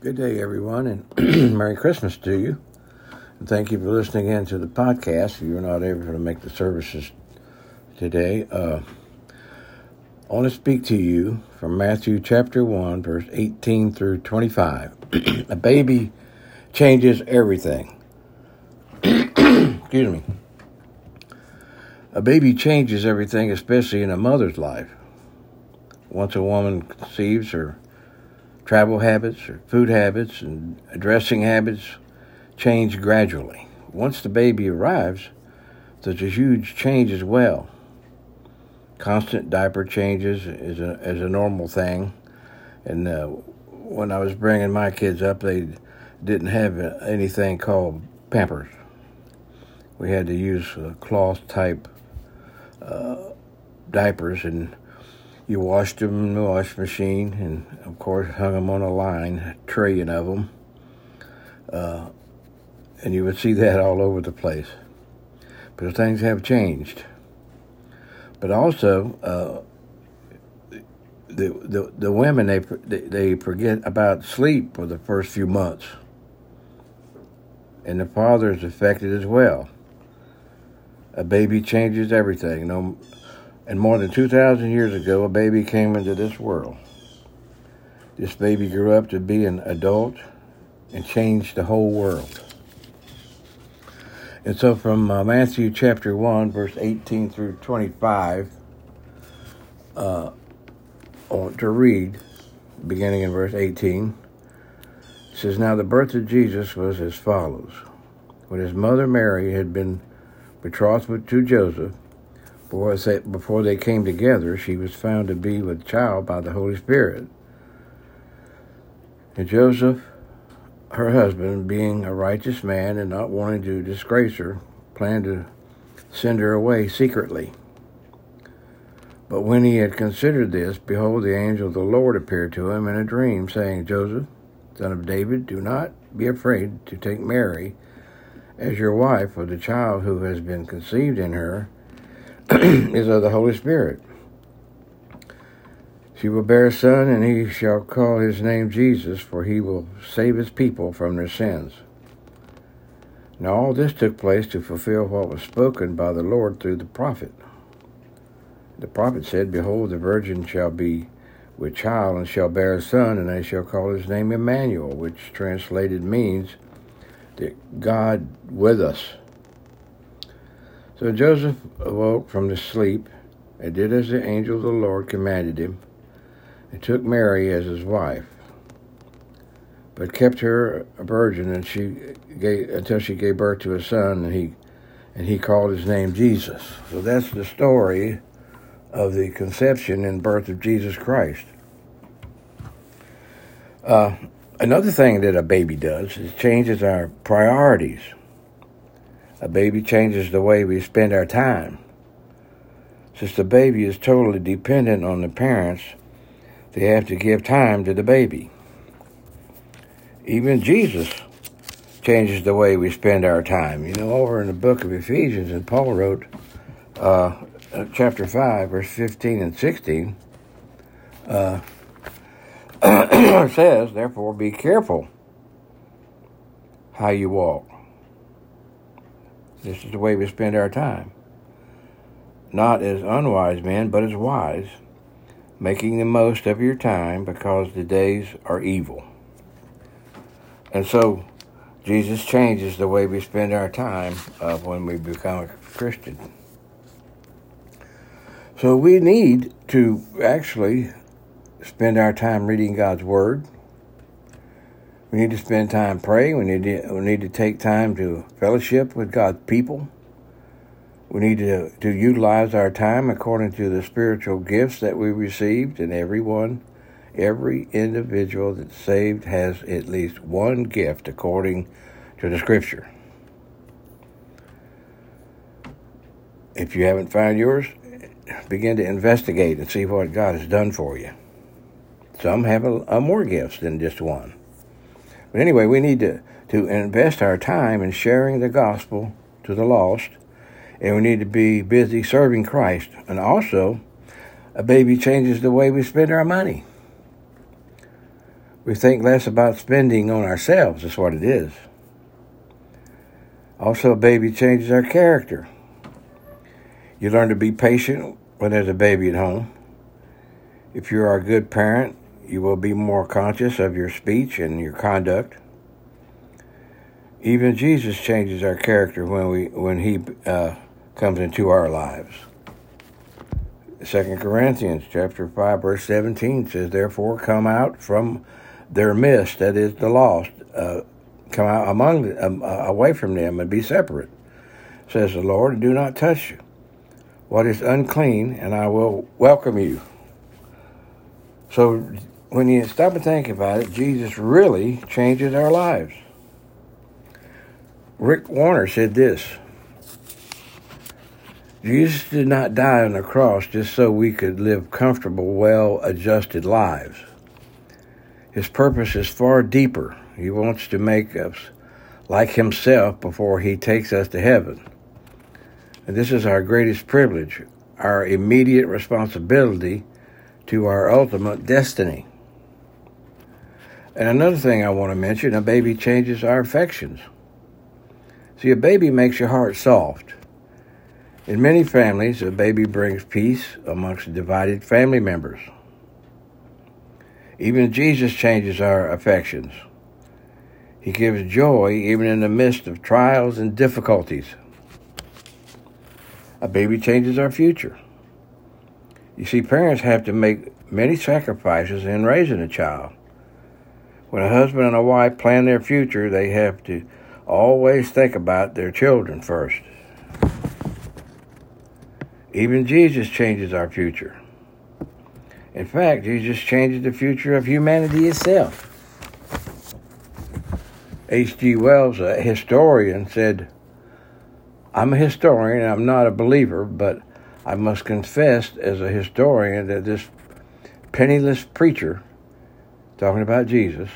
Good day, everyone, and Merry Christmas to you. And thank you for listening in to the podcast. If you're not able to make the services today, uh, I want to speak to you from Matthew chapter 1, verse 18 through 25. A baby changes everything. Excuse me. A baby changes everything, especially in a mother's life. Once a woman conceives, her travel habits, or food habits, and dressing habits change gradually. Once the baby arrives, there's a huge change as well. Constant diaper changes is a, is a normal thing. And uh, when I was bringing my kids up, they didn't have anything called Pampers. We had to use cloth type uh, diapers, and you washed them in the wash machine, and of course hung them on a line, a trillion of them, uh, and you would see that all over the place. But things have changed. But also, uh, the, the the women they they forget about sleep for the first few months, and the father is affected as well. A baby changes everything. Know, and more than 2,000 years ago, a baby came into this world. This baby grew up to be an adult and changed the whole world. And so from uh, Matthew chapter 1, verse 18 through 25, uh, I want to read, beginning in verse 18. It says, Now the birth of Jesus was as follows. When his mother Mary had been betrothed to Joseph, before they came together, she was found to be with child by the Holy Spirit. And Joseph, her husband, being a righteous man and not wanting to disgrace her, planned to send her away secretly. But when he had considered this, behold, the angel of the Lord appeared to him in a dream, saying, Joseph, son of David, do not be afraid to take Mary as your wife, for the child who has been conceived in her is of the Holy Spirit. She will bear a son, and he shall call his name Jesus, for he will save his people from their sins. Now all this took place to fulfill what was spoken by the Lord through the prophet. The prophet said, Behold, the virgin shall be with child, and shall bear a son, and they shall call his name Emmanuel, which translated means that God with us. So Joseph awoke from the sleep and did as the angel of the Lord commanded him, and took Mary as his wife, but kept her a virgin, and she gave, until she gave birth to a son, and he and he called his name Jesus. So that's the story of the conception and birth of Jesus Christ. Uh, another thing that a baby does is changes our priorities. A baby changes the way we spend our time. Since the baby is totally dependent on the parents, they have to give time to the baby. Even Jesus changes the way we spend our time. You know, over in the book of Ephesians, and Paul wrote, uh, chapter 5, verse 15 and 16, uh, says, Therefore, be careful how you walk this is the way we spend our time. Not as unwise men, but as wise, making the most of your time because the days are evil. And so, Jesus changes the way we spend our time when we become a Christian. So we need to actually spend our time reading God's Word we need to spend time praying. We need to, we need to take time to fellowship with God's people. We need to, to utilize our time according to the spiritual gifts that we received, and everyone, every individual that's saved has at least one gift according to the Scripture. If you haven't found yours, begin to investigate and see what God has done for you. Some have a, a more gifts than just one. But anyway, we need to, to invest our time in sharing the gospel to the lost, and we need to be busy serving Christ. And also, a baby changes the way we spend our money. We think less about spending on ourselves, that's what it is. Also, a baby changes our character. You learn to be patient when there's a baby at home. If you are a good parent, you will be more conscious of your speech and your conduct. Even Jesus changes our character when we when he uh, comes into our lives. Second Corinthians chapter five verse seventeen says, "Therefore come out from their midst, that is the lost, uh, come out among um, uh, away from them and be separate." Says the Lord, "Do not touch you what is unclean, and I will welcome you." So, when you stop and think about it, Jesus really changes our lives. Rick Warren said this Jesus did not die on the cross just so we could live comfortable, well adjusted lives. His purpose is far deeper. He wants to make us like Himself before He takes us to heaven. And this is our greatest privilege, our immediate responsibility to our ultimate destiny. And another thing I want to mention a baby changes our affections. See, a baby makes your heart soft. In many families, a baby brings peace amongst divided family members. Even Jesus changes our affections. He gives joy even in the midst of trials and difficulties. A baby changes our future. You see, parents have to make many sacrifices in raising a child. When a husband and a wife plan their future, they have to always think about their children first. Even Jesus changes our future. In fact, Jesus changes the future of humanity itself. H.G. Wells, a historian, said, I'm a historian, I'm not a believer, but I must confess as a historian that this penniless preacher, talking about Jesus,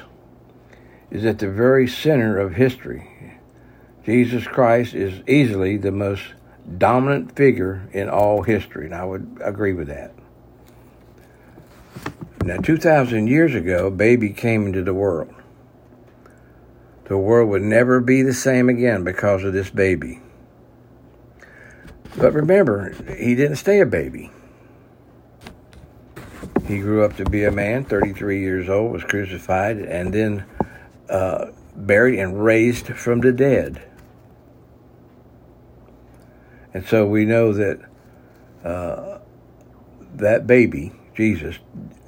is at the very center of history. Jesus Christ is easily the most dominant figure in all history, and I would agree with that. Now, 2,000 years ago, a baby came into the world. The world would never be the same again because of this baby. But remember, he didn't stay a baby. He grew up to be a man, 33 years old, was crucified, and then uh, buried and raised from the dead. And so we know that uh, that baby, Jesus,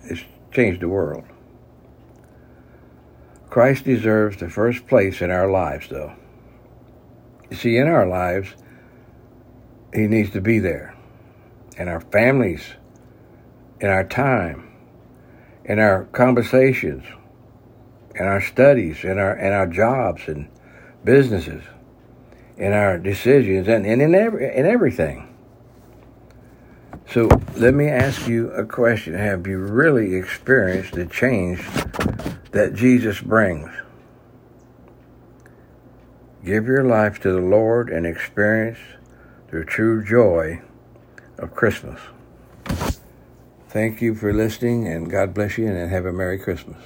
has changed the world. Christ deserves the first place in our lives, though. You see, in our lives, He needs to be there. In our families, in our time, in our conversations, in our studies, in our in our jobs and businesses in our decisions and, and in every in everything. So let me ask you a question. Have you really experienced the change that Jesus brings? Give your life to the Lord and experience the true joy of Christmas. Thank you for listening, and God bless you, and have a Merry Christmas.